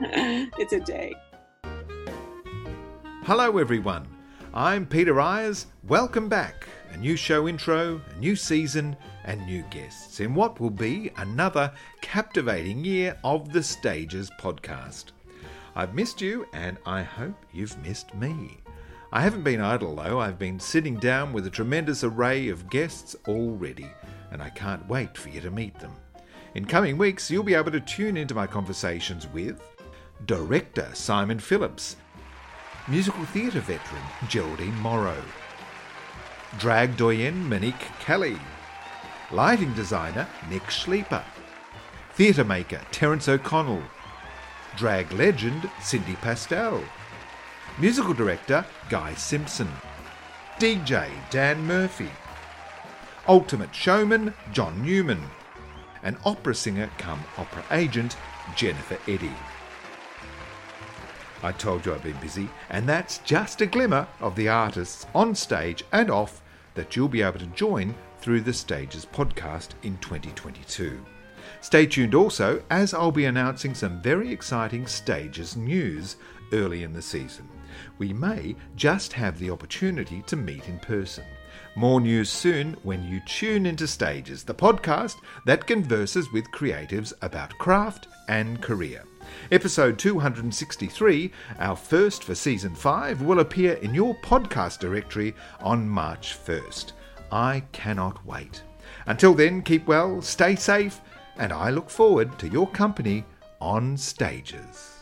it's a day. Hello, everyone. I'm Peter Eyers. Welcome back. A new show intro, a new season, and new guests in what will be another captivating year of the Stages podcast. I've missed you, and I hope you've missed me. I haven't been idle though, I've been sitting down with a tremendous array of guests already, and I can't wait for you to meet them. In coming weeks, you'll be able to tune into my conversations with director Simon Phillips, musical theatre veteran Geraldine Morrow, drag doyen Monique Kelly, lighting designer Nick Schlieper, theatre maker Terence O'Connell, drag legend Cindy Pastel, musical director Guy Simpson, DJ Dan Murphy, ultimate showman John Newman, and opera singer come opera agent Jennifer Eddy. I told you I've been busy, and that's just a glimmer of the artists on stage and off that you'll be able to join through the Stages podcast in 2022. Stay tuned also, as I'll be announcing some very exciting Stages news early in the season. We may just have the opportunity to meet in person. More news soon when you tune into Stages, the podcast that converses with creatives about craft and career. Episode 263, our first for season 5, will appear in your podcast directory on March 1st. I cannot wait. Until then, keep well, stay safe, and I look forward to your company on Stages.